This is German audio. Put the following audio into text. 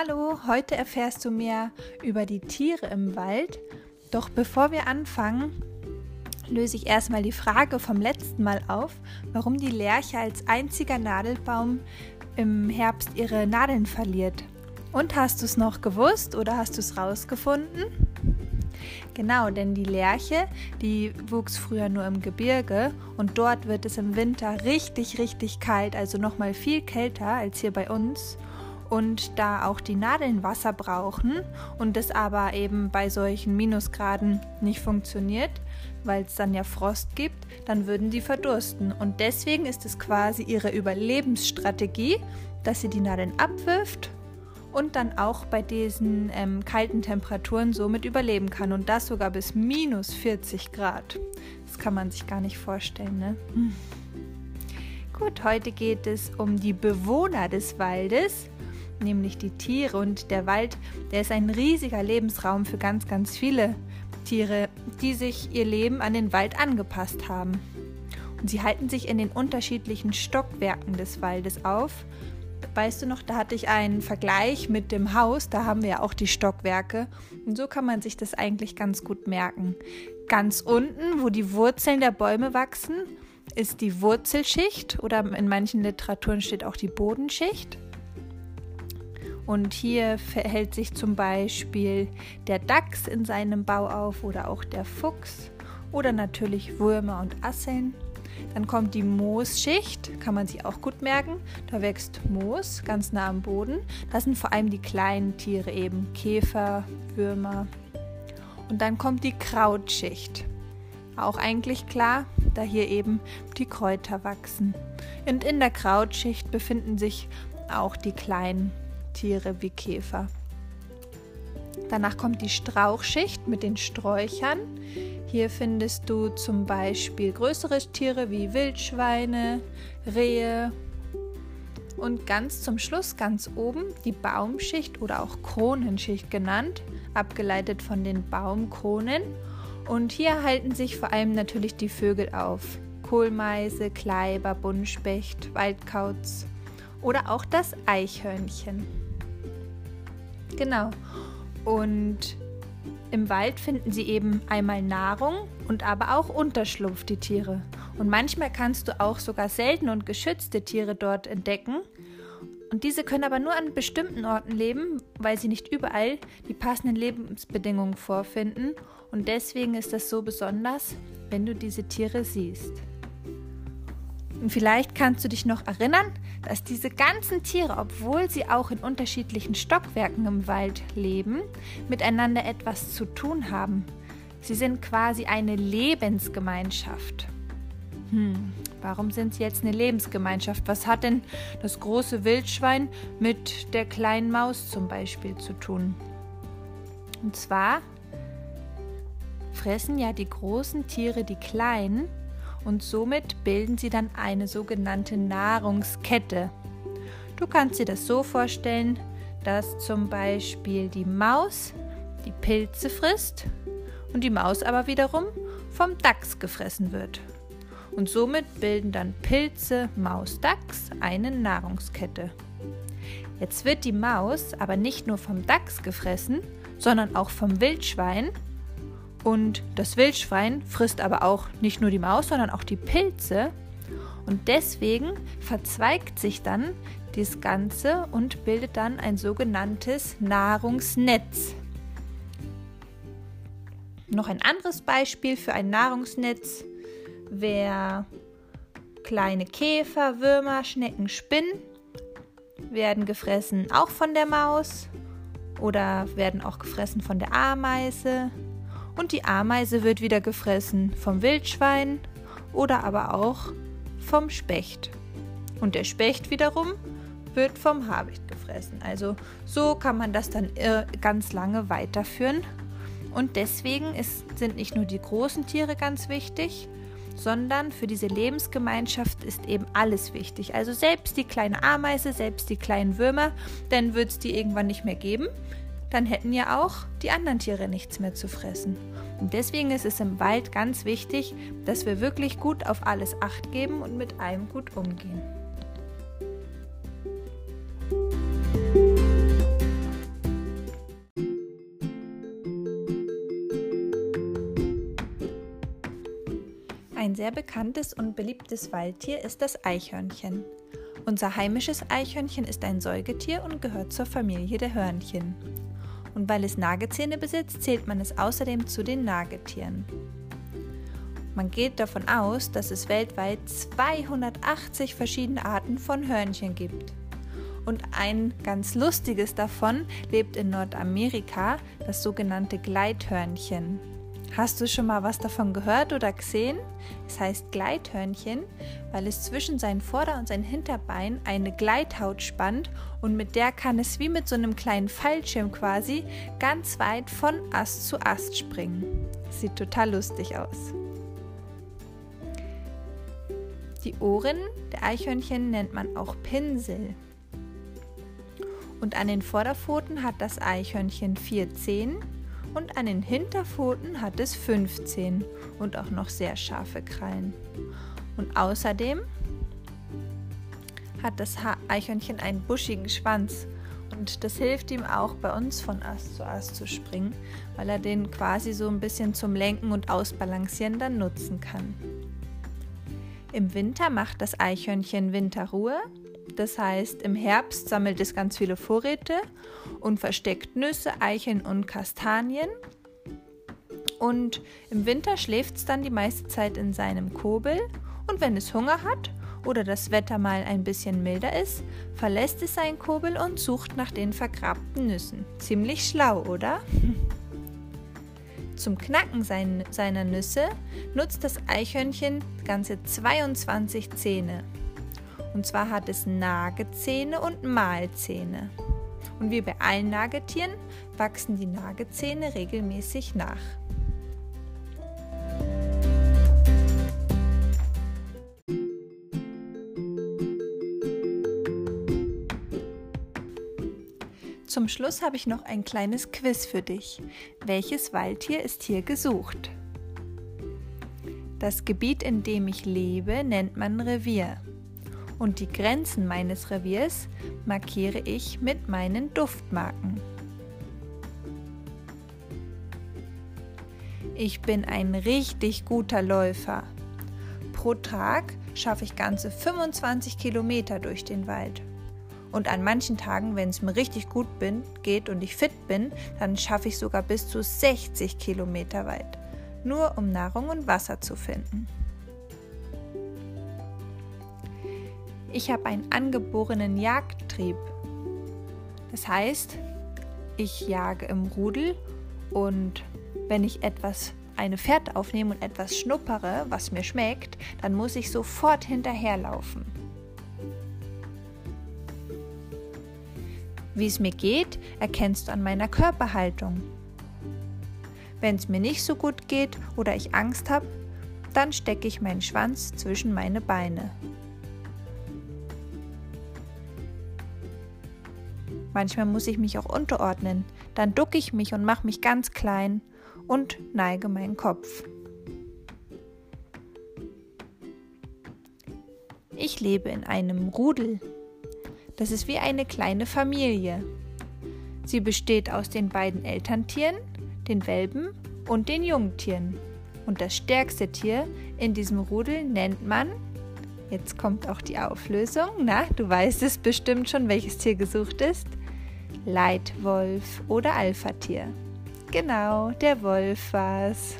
Hallo, heute erfährst du mehr über die Tiere im Wald. Doch bevor wir anfangen, löse ich erstmal die Frage vom letzten Mal auf, warum die Lerche als einziger Nadelbaum im Herbst ihre Nadeln verliert. Und hast du es noch gewusst oder hast du es rausgefunden? Genau, denn die Lerche, die wuchs früher nur im Gebirge und dort wird es im Winter richtig, richtig kalt, also nochmal viel kälter als hier bei uns und da auch die Nadeln Wasser brauchen und es aber eben bei solchen Minusgraden nicht funktioniert, weil es dann ja Frost gibt, dann würden die verdursten. Und deswegen ist es quasi ihre Überlebensstrategie, dass sie die Nadeln abwirft und dann auch bei diesen ähm, kalten Temperaturen somit überleben kann. Und das sogar bis minus 40 Grad. Das kann man sich gar nicht vorstellen, ne? Gut, heute geht es um die Bewohner des Waldes nämlich die Tiere. Und der Wald, der ist ein riesiger Lebensraum für ganz, ganz viele Tiere, die sich ihr Leben an den Wald angepasst haben. Und sie halten sich in den unterschiedlichen Stockwerken des Waldes auf. Weißt du noch, da hatte ich einen Vergleich mit dem Haus, da haben wir ja auch die Stockwerke. Und so kann man sich das eigentlich ganz gut merken. Ganz unten, wo die Wurzeln der Bäume wachsen, ist die Wurzelschicht oder in manchen Literaturen steht auch die Bodenschicht. Und hier verhält sich zum Beispiel der Dachs in seinem Bau auf oder auch der Fuchs oder natürlich Würmer und Asseln. Dann kommt die Moosschicht, kann man sich auch gut merken. Da wächst Moos ganz nah am Boden. Das sind vor allem die kleinen Tiere eben, Käfer, Würmer. Und dann kommt die Krautschicht. Auch eigentlich klar, da hier eben die Kräuter wachsen. Und in der Krautschicht befinden sich auch die kleinen Tiere wie Käfer. Danach kommt die Strauchschicht mit den Sträuchern. Hier findest du zum Beispiel größere Tiere wie Wildschweine, Rehe und ganz zum Schluss, ganz oben, die Baumschicht oder auch Kronenschicht genannt, abgeleitet von den Baumkronen. Und hier halten sich vor allem natürlich die Vögel auf. Kohlmeise, Kleiber, Buntspecht, Waldkauz oder auch das Eichhörnchen. Genau. Und im Wald finden sie eben einmal Nahrung und aber auch Unterschlupf, die Tiere. Und manchmal kannst du auch sogar seltene und geschützte Tiere dort entdecken. Und diese können aber nur an bestimmten Orten leben, weil sie nicht überall die passenden Lebensbedingungen vorfinden. Und deswegen ist das so besonders, wenn du diese Tiere siehst. Und vielleicht kannst du dich noch erinnern, dass diese ganzen Tiere, obwohl sie auch in unterschiedlichen Stockwerken im Wald leben, miteinander etwas zu tun haben. Sie sind quasi eine Lebensgemeinschaft. Hm, warum sind sie jetzt eine Lebensgemeinschaft? Was hat denn das große Wildschwein mit der kleinen Maus zum Beispiel zu tun? Und zwar fressen ja die großen Tiere die kleinen und somit bilden sie dann eine sogenannte Nahrungskette. Du kannst dir das so vorstellen, dass zum Beispiel die Maus die Pilze frisst und die Maus aber wiederum vom Dachs gefressen wird. Und somit bilden dann Pilze, Maus, Dachs eine Nahrungskette. Jetzt wird die Maus aber nicht nur vom Dachs gefressen, sondern auch vom Wildschwein und das Wildschwein frisst aber auch nicht nur die Maus, sondern auch die Pilze. Und deswegen verzweigt sich dann das Ganze und bildet dann ein sogenanntes Nahrungsnetz. Noch ein anderes Beispiel für ein Nahrungsnetz wäre kleine Käfer, Würmer, Schnecken, Spinnen werden gefressen auch von der Maus oder werden auch gefressen von der Ameise, und die Ameise wird wieder gefressen vom Wildschwein oder aber auch vom Specht. Und der Specht wiederum wird vom Habicht gefressen. Also so kann man das dann äh, ganz lange weiterführen. Und deswegen ist, sind nicht nur die großen Tiere ganz wichtig, sondern für diese Lebensgemeinschaft ist eben alles wichtig. Also selbst die kleine Ameise, selbst die kleinen Würmer, dann wird es die irgendwann nicht mehr geben dann hätten ja auch die anderen Tiere nichts mehr zu fressen. Und deswegen ist es im Wald ganz wichtig, dass wir wirklich gut auf alles acht geben und mit allem gut umgehen. Ein sehr bekanntes und beliebtes Waldtier ist das Eichhörnchen. Unser heimisches Eichhörnchen ist ein Säugetier und gehört zur Familie der Hörnchen. Und weil es Nagezähne besitzt, zählt man es außerdem zu den Nagetieren. Man geht davon aus, dass es weltweit 280 verschiedene Arten von Hörnchen gibt. Und ein ganz lustiges davon lebt in Nordamerika, das sogenannte Gleithörnchen. Hast du schon mal was davon gehört oder gesehen? Es heißt Gleithörnchen, weil es zwischen seinen Vorder- und sein Hinterbein eine Gleithaut spannt und mit der kann es wie mit so einem kleinen Fallschirm quasi ganz weit von Ast zu Ast springen. Sieht total lustig aus. Die Ohren der Eichhörnchen nennt man auch Pinsel. Und an den Vorderpfoten hat das Eichhörnchen vier Zehen und an den Hinterpfoten hat es 15 und auch noch sehr scharfe Krallen. Und außerdem hat das Eichhörnchen einen buschigen Schwanz und das hilft ihm auch bei uns von Ast zu Ast zu springen, weil er den quasi so ein bisschen zum Lenken und Ausbalancieren dann nutzen kann. Im Winter macht das Eichhörnchen Winterruhe das heißt, im Herbst sammelt es ganz viele Vorräte und versteckt Nüsse, Eicheln und Kastanien. Und im Winter schläft es dann die meiste Zeit in seinem Kobel. Und wenn es Hunger hat oder das Wetter mal ein bisschen milder ist, verlässt es seinen Kobel und sucht nach den vergrabten Nüssen. Ziemlich schlau, oder? Zum Knacken sein, seiner Nüsse nutzt das Eichhörnchen ganze 22 Zähne. Und zwar hat es Nagezähne und Mahlzähne. Und wie bei allen Nagetieren wachsen die Nagezähne regelmäßig nach. Zum Schluss habe ich noch ein kleines Quiz für dich. Welches Waldtier ist hier gesucht? Das Gebiet, in dem ich lebe, nennt man Revier und die Grenzen meines Reviers markiere ich mit meinen Duftmarken. Ich bin ein richtig guter Läufer. Pro Tag schaffe ich ganze 25 Kilometer durch den Wald. Und an manchen Tagen, wenn es mir richtig gut bin, geht und ich fit bin, dann schaffe ich sogar bis zu 60 Kilometer weit. Nur um Nahrung und Wasser zu finden. Ich habe einen angeborenen Jagdtrieb. Das heißt, ich jage im Rudel und wenn ich etwas eine Fährte aufnehme und etwas schnuppere, was mir schmeckt, dann muss ich sofort hinterherlaufen. Wie es mir geht, erkennst du an meiner Körperhaltung. Wenn es mir nicht so gut geht oder ich Angst habe, dann stecke ich meinen Schwanz zwischen meine Beine. Manchmal muss ich mich auch unterordnen. Dann ducke ich mich und mache mich ganz klein und neige meinen Kopf. Ich lebe in einem Rudel. Das ist wie eine kleine Familie. Sie besteht aus den beiden Elterntieren, den Welpen und den Jungtieren. Und das stärkste Tier in diesem Rudel nennt man, jetzt kommt auch die Auflösung, na, du weißt es bestimmt schon, welches Tier gesucht ist, Leitwolf oder Alphatier. Genau, der Wolf war's.